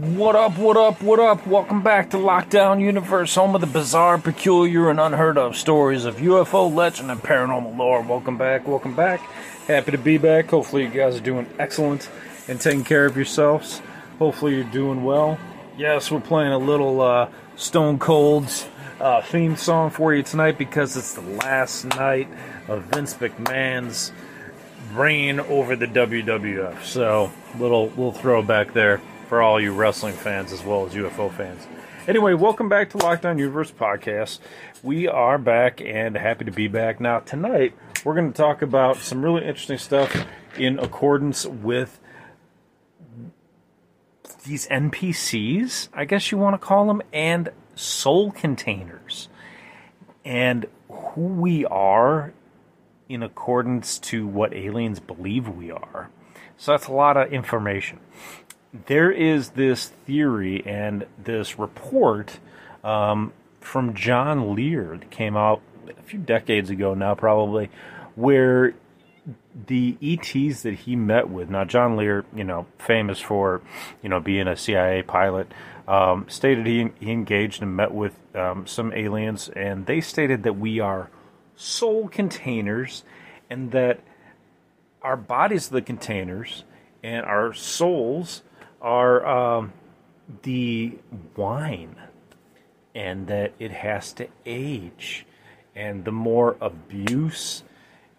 What up, what up, what up? Welcome back to Lockdown Universe, home of the bizarre, peculiar, and unheard of stories of UFO legend and paranormal lore. Welcome back, welcome back. Happy to be back. Hopefully, you guys are doing excellent and taking care of yourselves. Hopefully, you're doing well. Yes, we're playing a little uh, Stone Cold's uh, theme song for you tonight because it's the last night of Vince McMahon's reign over the WWF. So, little little throwback there for all you wrestling fans as well as UFO fans. Anyway, welcome back to Lockdown Universe podcast. We are back and happy to be back. Now, tonight we're going to talk about some really interesting stuff in accordance with these NPCs, I guess you want to call them, and soul containers, and who we are in accordance to what aliens believe we are. So that's a lot of information there is this theory and this report um, from John Lear that came out a few decades ago now, probably, where the ETs that he met with. Now, John Lear, you know, famous for, you know, being a CIA pilot, um, stated he, he engaged and met with um, some aliens, and they stated that we are soul containers, and that our bodies are the containers, and our souls are um, the wine and that it has to age. And the more abuse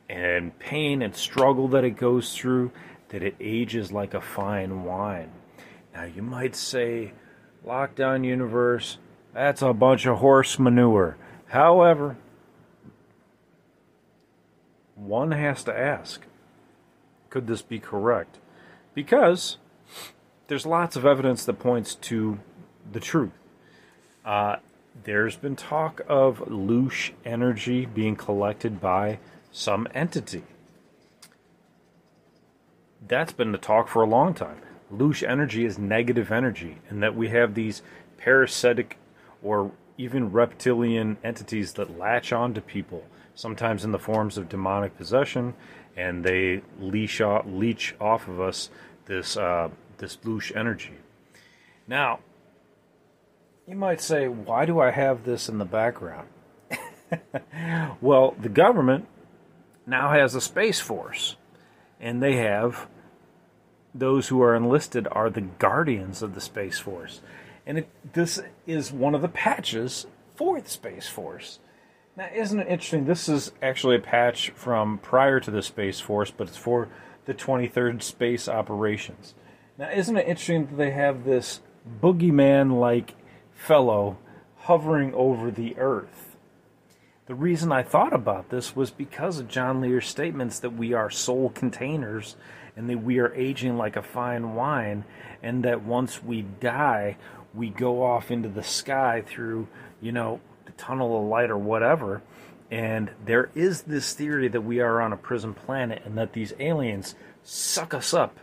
and pain and struggle that it goes through, that it ages like a fine wine. Now, you might say, Lockdown Universe, that's a bunch of horse manure. However, one has to ask could this be correct? Because there's lots of evidence that points to the truth. Uh, there's been talk of loosh energy being collected by some entity. That's been the talk for a long time. Loosh energy is negative energy, and that we have these parasitic or even reptilian entities that latch onto people, sometimes in the forms of demonic possession, and they leash off, leech off of us this uh, this loosh energy. Now, you might say, why do I have this in the background? well, the government now has a space force, and they have those who are enlisted are the guardians of the space force, and it, this is one of the patches for the space force. Now, isn't it interesting? This is actually a patch from prior to the space force, but it's for the 23rd Space Operations. Now, isn't it interesting that they have this boogeyman like fellow hovering over the earth? The reason I thought about this was because of John Lear's statements that we are soul containers and that we are aging like a fine wine, and that once we die, we go off into the sky through, you know, the tunnel of light or whatever. And there is this theory that we are on a prison planet and that these aliens suck us up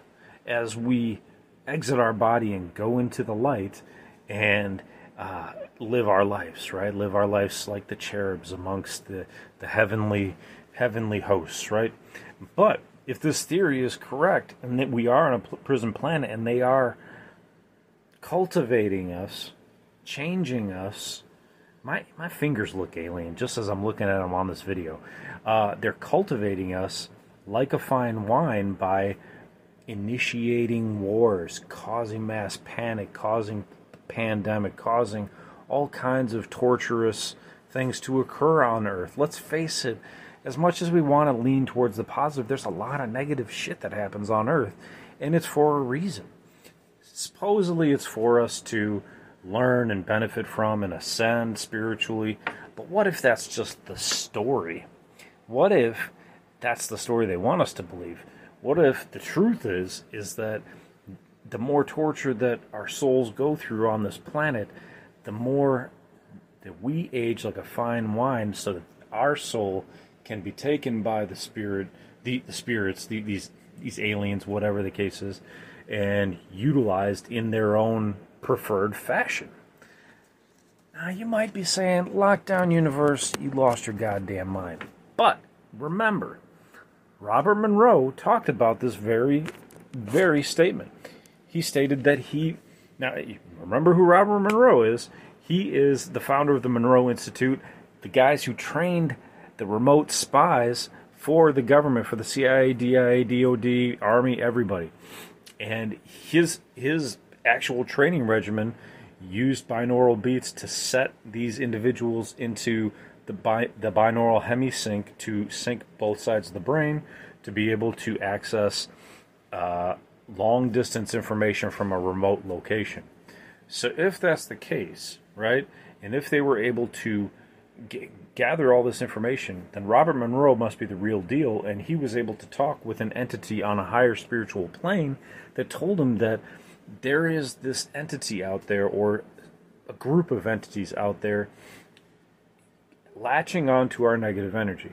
as we exit our body and go into the light and uh, live our lives, right? Live our lives like the cherubs amongst the, the heavenly heavenly hosts, right? But if this theory is correct and that we are on a prison planet and they are cultivating us, changing us, my my fingers look alien just as I'm looking at them on this video. Uh, they're cultivating us like a fine wine by initiating wars, causing mass panic, causing pandemic, causing all kinds of torturous things to occur on Earth. Let's face it, as much as we want to lean towards the positive, there's a lot of negative shit that happens on Earth, and it's for a reason. Supposedly, it's for us to learn and benefit from and ascend spiritually, but what if that's just the story? What if that's the story they want us to believe? What if the truth is is that the more torture that our souls go through on this planet, the more that we age like a fine wine, so that our soul can be taken by the spirit, the, the spirits, the, these these aliens, whatever the case is, and utilized in their own preferred fashion. Now you might be saying, "Lockdown universe, you lost your goddamn mind," but remember Robert Monroe talked about this very, very statement. He stated that he Now, remember who Robert Monroe is? He is the founder of the Monroe Institute, the guys who trained the remote spies for the government, for the CIA, DIA, DOD, Army, everybody. And his his actual training regimen used binaural beats to set these individuals into the bi- the binaural hemisync to sync both sides of the brain to be able to access uh, long distance information from a remote location. So if that's the case, right, and if they were able to g- gather all this information, then Robert Monroe must be the real deal, and he was able to talk with an entity on a higher spiritual plane that told him that there is this entity out there, or a group of entities out there, latching onto our negative energy.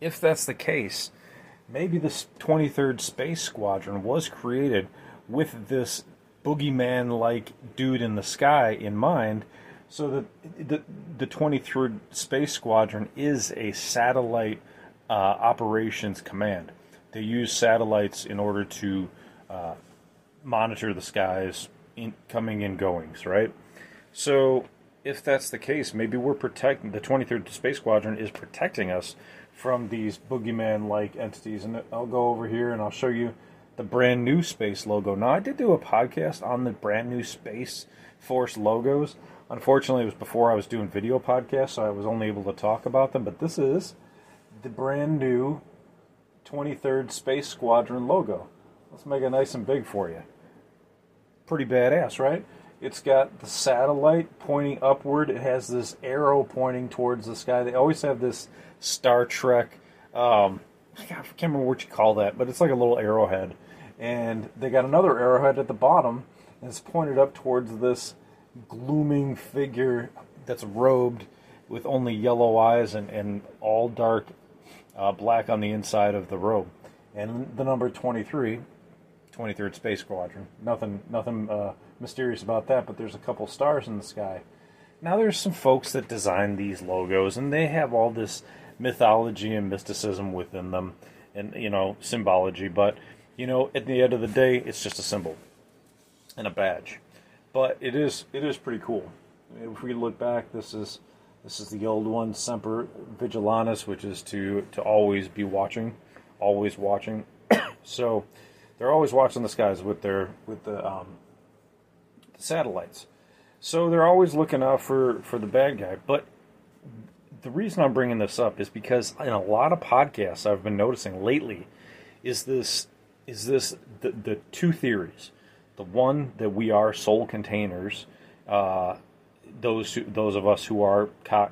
If that's the case, maybe this 23rd Space Squadron was created with this boogeyman like dude in the sky in mind so that the, the 23rd Space Squadron is a satellite uh, operations command. They use satellites in order to uh, monitor the skies in, coming and goings, right? So if that's the case, maybe we're protecting the 23rd Space Squadron is protecting us from these boogeyman like entities. And I'll go over here and I'll show you the brand new space logo. Now, I did do a podcast on the brand new Space Force logos. Unfortunately, it was before I was doing video podcasts, so I was only able to talk about them. But this is the brand new 23rd Space Squadron logo. Let's make it nice and big for you. Pretty badass, right? It's got the satellite pointing upward. It has this arrow pointing towards the sky. They always have this Star Trek. Um, I can't remember what you call that, but it's like a little arrowhead. And they got another arrowhead at the bottom, and it's pointed up towards this glooming figure that's robed with only yellow eyes and, and all dark uh, black on the inside of the robe. And the number 23, 23rd Space Squadron. Nothing, nothing uh, mysterious about that, but there's a couple stars in the sky. Now, there's some folks that design these logos, and they have all this mythology and mysticism within them, and you know, symbology. But you know, at the end of the day, it's just a symbol and a badge. But it is it is pretty cool. If we look back, this is this is the old one, Semper Vigilantes, which is to to always be watching, always watching. so they're always watching the skies with their with the um, satellites. So they're always looking out for, for the bad guy. But the reason I'm bringing this up is because in a lot of podcasts I've been noticing lately is this is this the, the two theories. The one that we are soul containers, uh, those who, those of us who are co-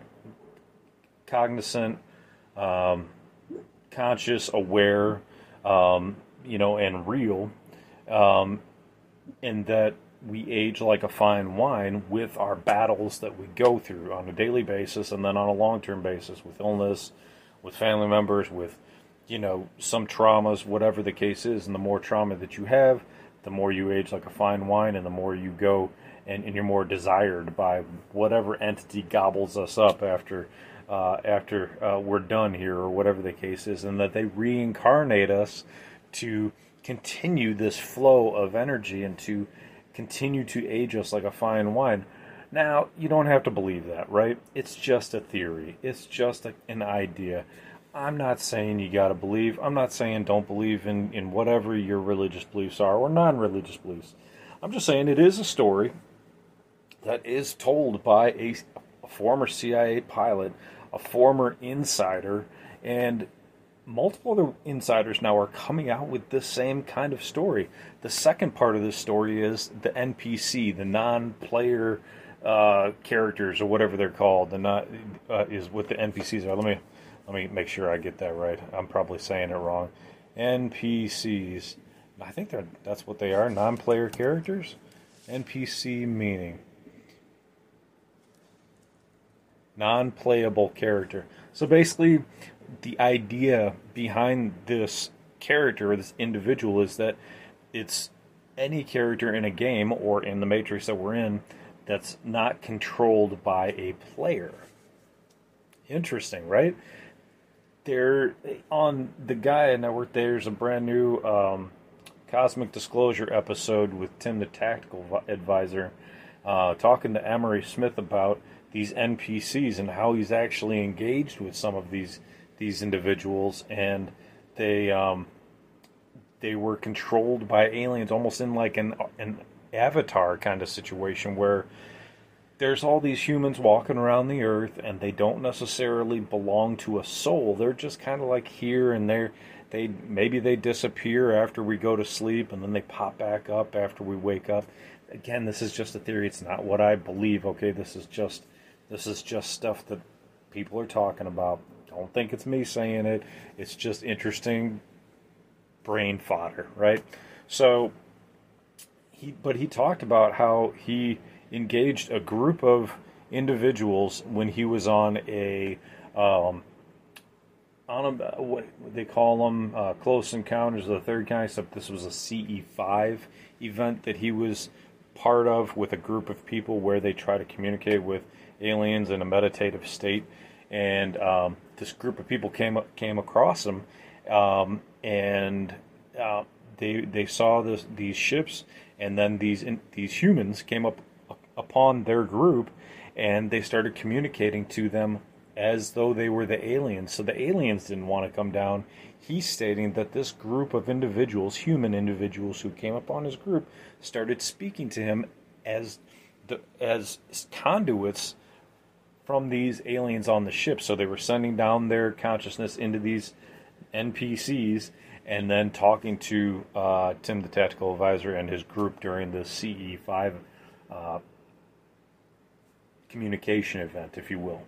cognizant, um, conscious, aware, um, you know, and real, um, and that we age like a fine wine with our battles that we go through on a daily basis and then on a long term basis with illness, with family members, with, you know, some traumas, whatever the case is. And the more trauma that you have, the more you age like a fine wine and the more you go and, and you're more desired by whatever entity gobbles us up after. Uh, after uh, we're done here, or whatever the case is, and that they reincarnate us to continue this flow of energy and to continue to age us like a fine wine. Now, you don't have to believe that, right? It's just a theory, it's just a, an idea. I'm not saying you got to believe. I'm not saying don't believe in, in whatever your religious beliefs are or non religious beliefs. I'm just saying it is a story that is told by a, a former CIA pilot, a former insider, and multiple other insiders now are coming out with this same kind of story. The second part of this story is the NPC, the non-player uh, characters or whatever they're called. The not uh, is what the NPCs are. Let me let me make sure I get that right. I'm probably saying it wrong. NPCs. I think they're that's what they are. Non-player characters. NPC meaning non-playable character. So basically, the idea behind this character, this individual, is that it's any character in a game or in the matrix that we're in that's not controlled by a player. Interesting, right? There on the Gaia network, there's a brand new um, Cosmic Disclosure episode with Tim, the tactical advisor, uh, talking to Emery Smith about these NPCs and how he's actually engaged with some of these these individuals, and they um, they were controlled by aliens, almost in like an an avatar kind of situation where there's all these humans walking around the earth and they don't necessarily belong to a soul. They're just kind of like here and there. They maybe they disappear after we go to sleep and then they pop back up after we wake up. Again, this is just a theory. It's not what I believe. Okay, this is just this is just stuff that people are talking about. Don't think it's me saying it. It's just interesting brain fodder, right? So he but he talked about how he engaged a group of individuals when he was on a um, on a what they call them uh, close encounters of the third kind. Except this was a CE five event that he was part of with a group of people where they try to communicate with aliens in a meditative state. And um, this group of people came came across them, um, and uh, they they saw this, these ships, and then these in, these humans came up upon their group and they started communicating to them as though they were the aliens. So the aliens didn't want to come down. He's stating that this group of individuals, human individuals who came upon his group, started speaking to him as the, as conduits from these aliens on the ship. So they were sending down their consciousness into these NPCs and then talking to uh, Tim, the tactical advisor, and his group during the CE5 uh, communication event, if you will.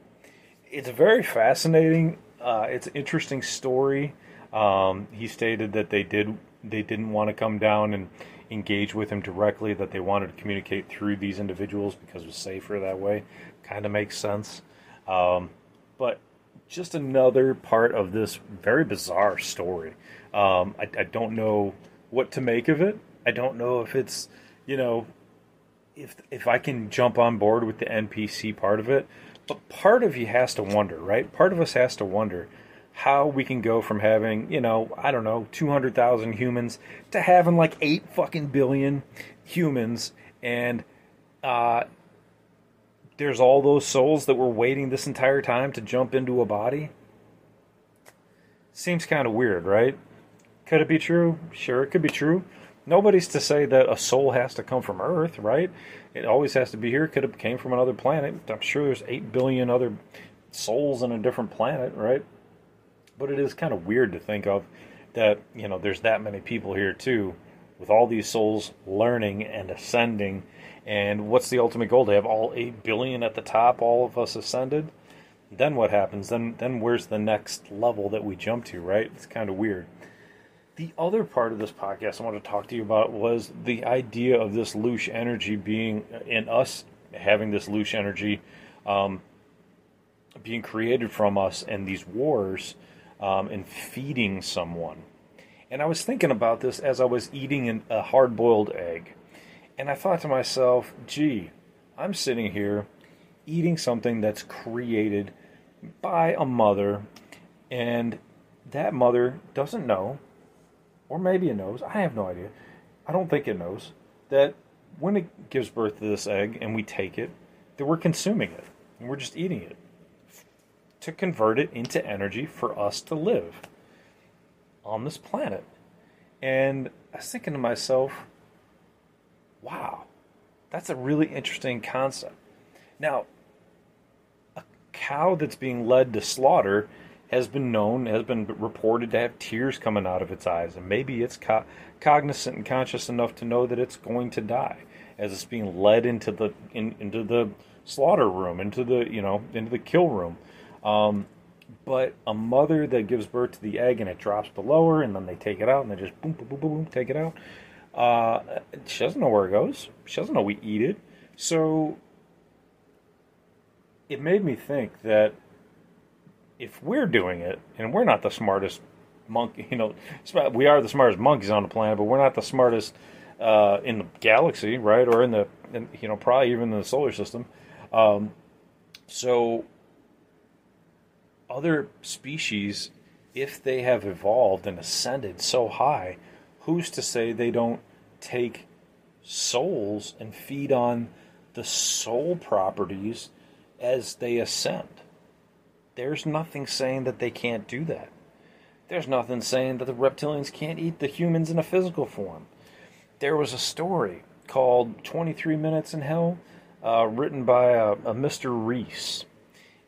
It's a very fascinating. Uh, it's an interesting story. Um, he stated that they did they didn't want to come down and engage with him directly. That they wanted to communicate through these individuals because it was safer that way. Kind of makes sense. Um, but just another part of this very bizarre story. Um, I, I don't know what to make of it. I don't know if it's you know if if I can jump on board with the NPC part of it, but part of you has to wonder, right? Part of us has to wonder how we can go from having, you know, I don't know, 200,000 humans to having like 8 fucking billion humans and uh there's all those souls that were waiting this entire time to jump into a body. Seems kind of weird, right? Could it be true? Sure, it could be true. Nobody's to say that a soul has to come from Earth, right? It always has to be here. Could have came from another planet. I'm sure there's eight billion other souls on a different planet, right? But it is kind of weird to think of that you know there's that many people here too, with all these souls learning and ascending. And what's the ultimate goal? To have all eight billion at the top, all of us ascended. Then what happens? Then then where's the next level that we jump to? Right? It's kind of weird. The other part of this podcast I want to talk to you about was the idea of this loosh energy being in us having this loosh energy um, being created from us and these wars um, and feeding someone. And I was thinking about this as I was eating an, a hard boiled egg. And I thought to myself, gee, I'm sitting here eating something that's created by a mother, and that mother doesn't know or maybe it knows, I have no idea. I don't think it knows that when it gives birth to this egg and we take it, that we're consuming it and we're just eating it to convert it into energy for us to live on this planet. And I was thinking to myself, wow, that's a really interesting concept. Now, a cow that's being led to slaughter has been known, has been reported to have tears coming out of its eyes, and maybe it's co- cognizant and conscious enough to know that it's going to die as it's being led into the in, into the slaughter room, into the you know into the kill room. Um, but a mother that gives birth to the egg and it drops below her, and then they take it out and they just boom, boom, boom, boom, boom take it out. Uh, she doesn't know where it goes. She doesn't know we eat it. So it made me think that if we're doing it and we're not the smartest monkey, you know, we are the smartest monkeys on the planet, but we're not the smartest uh, in the galaxy, right? Or in the, in, you know, probably even in the solar system. Um, so, other species, if they have evolved and ascended so high, who's to say they don't take souls and feed on the soul properties as they ascend? There's nothing saying that they can't do that. There's nothing saying that the reptilians can't eat the humans in a physical form. There was a story called 23 Minutes in Hell, uh, written by a, a Mr. Reese.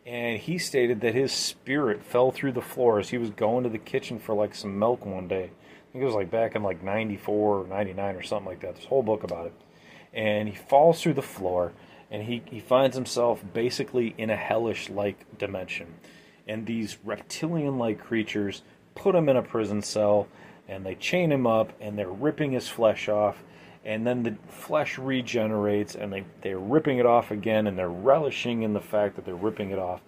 And he stated that his spirit fell through the floor as he was going to the kitchen for like some milk one day. I think it was like back in like 94 or 99 or something like that. This whole book about it. And he falls through the floor and he, he finds himself basically in a hellish like dimension. And these reptilian like creatures put him in a prison cell and they chain him up and they're ripping his flesh off and then the flesh regenerates and they, they're ripping it off again and they're relishing in the fact that they're ripping it off.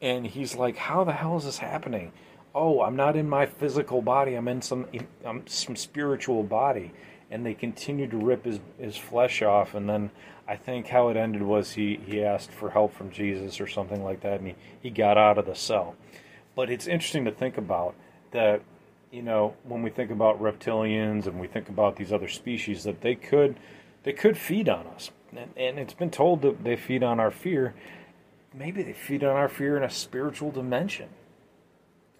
And he's like how the hell is this happening? Oh i'm not in my physical body. I'm in some I'm some spiritual body. And they continue to rip his, his flesh off. And then i think how it ended was he, he asked for help from jesus or something like that and he, he got out of the cell. But it's interesting to think about that you know when we think about reptilians and we think about these other species that they could they could feed on us. And, and it's been told that they feed on our fear. Maybe they feed on our fear in a spiritual dimension.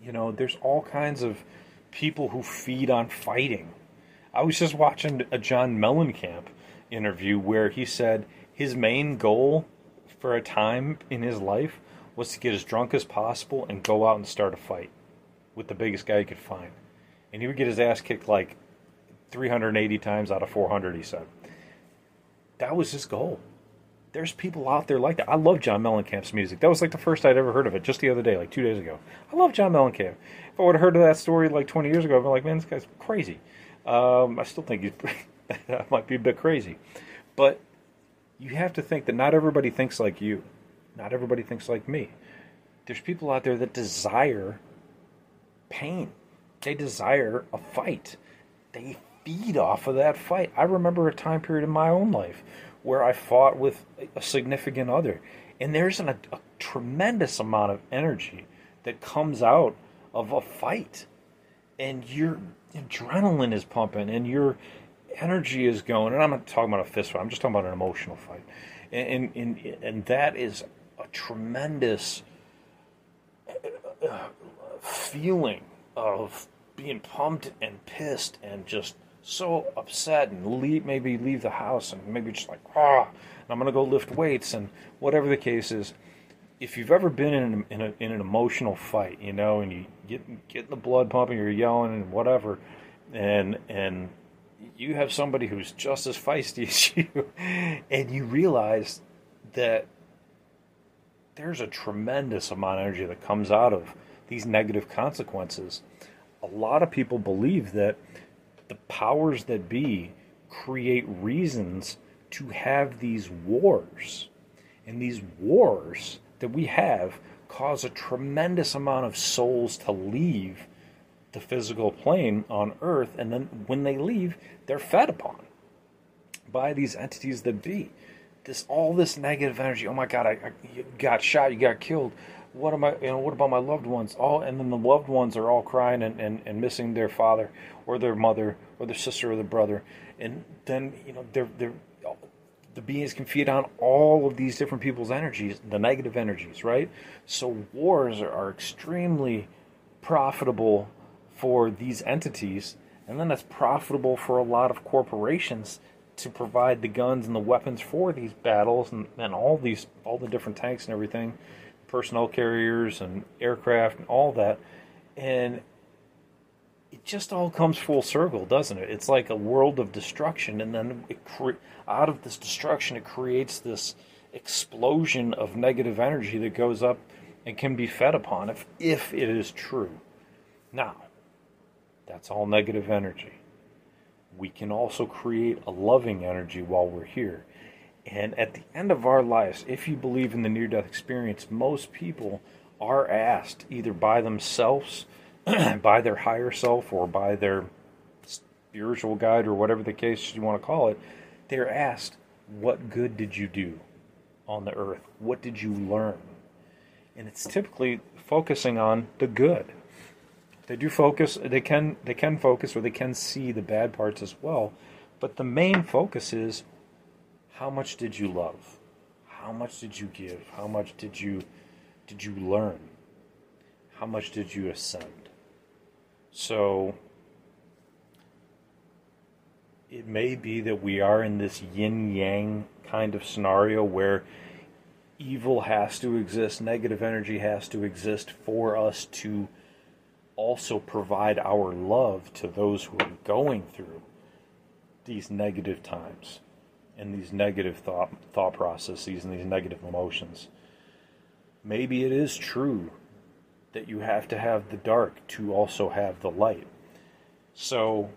You know there's all kinds of people who feed on fighting. I was just watching a john mellencamp interview where he said his main goal for a time in his life was to get as drunk as possible and go out and start a fight with the biggest guy he could find. And he would get his ass kicked like 380 times out of 400, he said. That was his goal. There's people out there like that. I love John Mellencamp's music. That was like the first I'd ever heard of it just the other day, like two days ago. I love John Mellencamp. If I would have heard of that story like 20 years ago, I'd be like, man, this guy's crazy. Um, I still think he's that might be a bit crazy. But you have to think that not everybody thinks like you. Not everybody thinks like me. There's people out there that desire pain. They desire a fight. They feed off of that fight. I remember a time period in my own life where I fought with a significant other, and there's an, a, a tremendous amount of energy that comes out of a fight, and your adrenaline is pumping, and your energy is going. And I'm not talking about a fist fight. I'm just talking about an emotional fight, and and and, and that is a tremendous uh, uh, feeling of being pumped and pissed and just so upset and leave, maybe leave the house and maybe just like ah, I'm gonna go lift weights and whatever the case is. If you've ever been in, in, a, in an emotional fight, you know, and you get get the blood pumping, you're yelling and whatever, and and you have somebody who's just as feisty as you, and you realize that there's a tremendous amount of energy that comes out of these negative consequences. A lot of people believe that the powers that be create reasons to have these wars. And these wars that we have cause a tremendous amount of souls to leave the physical plane on Earth, and then when they leave, they're fed upon by these entities that be. This all this negative energy. Oh my God! I, I got shot. You got killed what am I, you know, what about my loved ones? All, and then the loved ones are all crying and, and, and missing their father or their mother or their sister or their brother. And then, you know, they're, they're, the beings can feed on all of these different people's energies, the negative energies, right? So wars are, are extremely profitable for these entities, and then that's profitable for a lot of corporations to provide the guns and the weapons for these battles and, and all these all the different tanks and everything personnel carriers and aircraft and all that. And it just all comes full circle, doesn't it? It's like a world of destruction, and then cre- out of this destruction, it creates this explosion of negative energy that goes up and can be fed upon if, if it is true. Now, that's all negative energy. We can also create a loving energy while we're here. And at the end of our lives, if you believe in the near death experience, most people are asked either by themselves, by their higher self, or by their spiritual guide, or whatever the case you want to call it, they're asked, What good did you do on the earth? What did you learn? And it's typically focusing on the good. They do focus. They can they can focus or they can see the bad parts as well. But the main focus is how much did you love? How much did you give? How much did you did you learn? How much did you ascend? So it may be that we are in this yin yang kind of scenario where evil has to exist, negative energy has to exist for us to also provide our love to those who are going through these negative times and these negative thought thought processes and these negative emotions. Maybe it is true that you have to have the dark to also have the light. So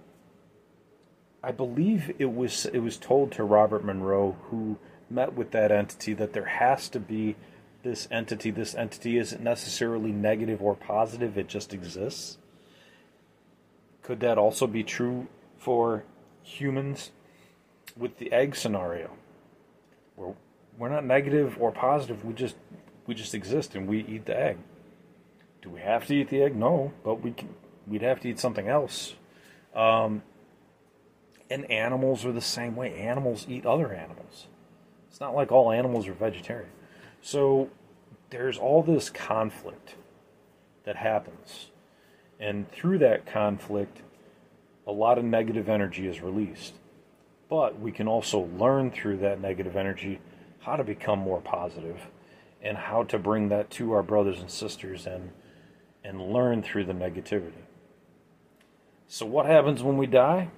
I believe it was it was told to Robert Monroe who met with that entity that there has to be this entity. This entity isn't necessarily negative or positive, it just exists. Could that also be true for humans with the egg scenario? Where we're not negative or positive, we just we just exist and we eat the egg. Do we have to eat the egg? No, but we can, we'd have to eat something else. Um, and animals are the same way. Animals eat other animals. It's not like all animals are vegetarian. So there's all this conflict that happens. And through that conflict, a lot of negative energy is released. But we can also learn through that negative energy how to become more positive and how to bring that to our brothers and sisters and and learn through the negativity. So what happens when we die?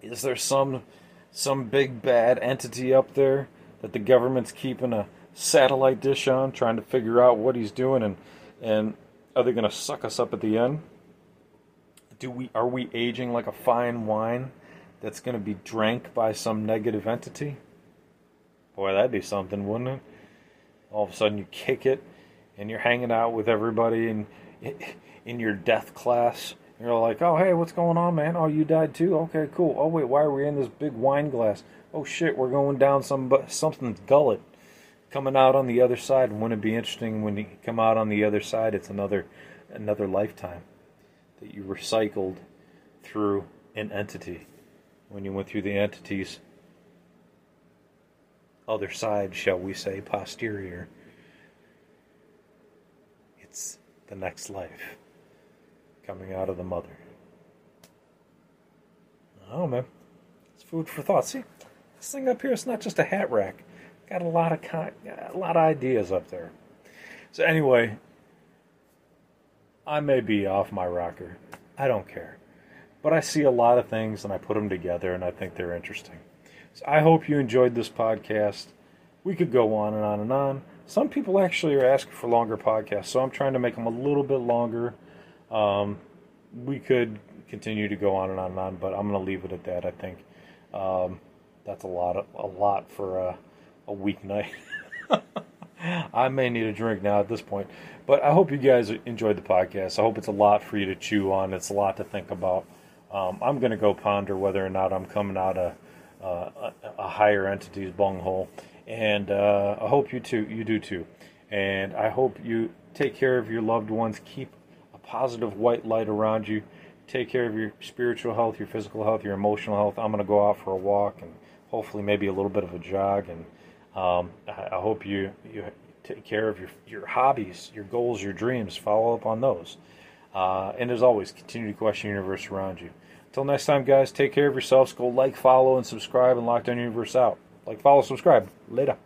Is there some some big bad entity up there that the government's keeping a satellite dish on, trying to figure out what he's doing, and and are they going to suck us up at the end? Do we are we aging like a fine wine that's going to be drank by some negative entity? Boy, that'd be something, wouldn't it? All of a sudden, you kick it, and you're hanging out with everybody in in your death class. You're like, oh hey, what's going on, man? Oh, you died too? Okay, cool. Oh wait, why are we in this big wine glass? Oh shit, we're going down some something's gullet coming out on the other side. Wouldn't it be interesting when you come out on the other side? It's another another lifetime that you recycled through an entity. When you went through the entity's other side, shall we say, posterior, it's the next life coming out of the mother. Oh man, it's food for thought. See, this thing up here is not just a hat rack. Got a lot of con- a lot of ideas up there. So anyway, I may be off my rocker. I don't care. But I see a lot of things and I put them together and I think they're interesting. So I hope you enjoyed this podcast. We could go on and on and on. Some people actually are asking for longer podcasts, so I'm trying to make them a little bit longer. Um, we could continue to go on and on and on, but I'm going to leave it at that. I think um, that's a lot, of, a lot for a, a weeknight. I may need a drink now at this point, but I hope you guys enjoyed the podcast. I hope it's a lot for you to chew on. It's a lot to think about. Um, I'm going to go ponder whether or not I'm coming out of uh, a, a, higher entity's bunghole, and uh, I hope you too. You do too, and I hope you take care of your loved ones. Keep a positive white light around you. Take care of your spiritual health, your physical health, your emotional health. I'm going to go out for a walk and hopefully maybe a little bit of a jog and um, I, I, hope you you take care of your your hobbies, your goals, your dreams. Follow up on those. Uh, and as always, continue to question the universe around you. Until next time, guys, take care of yourselves. Go like, follow, and subscribe, and lock down universe out. Like, follow, subscribe. Later.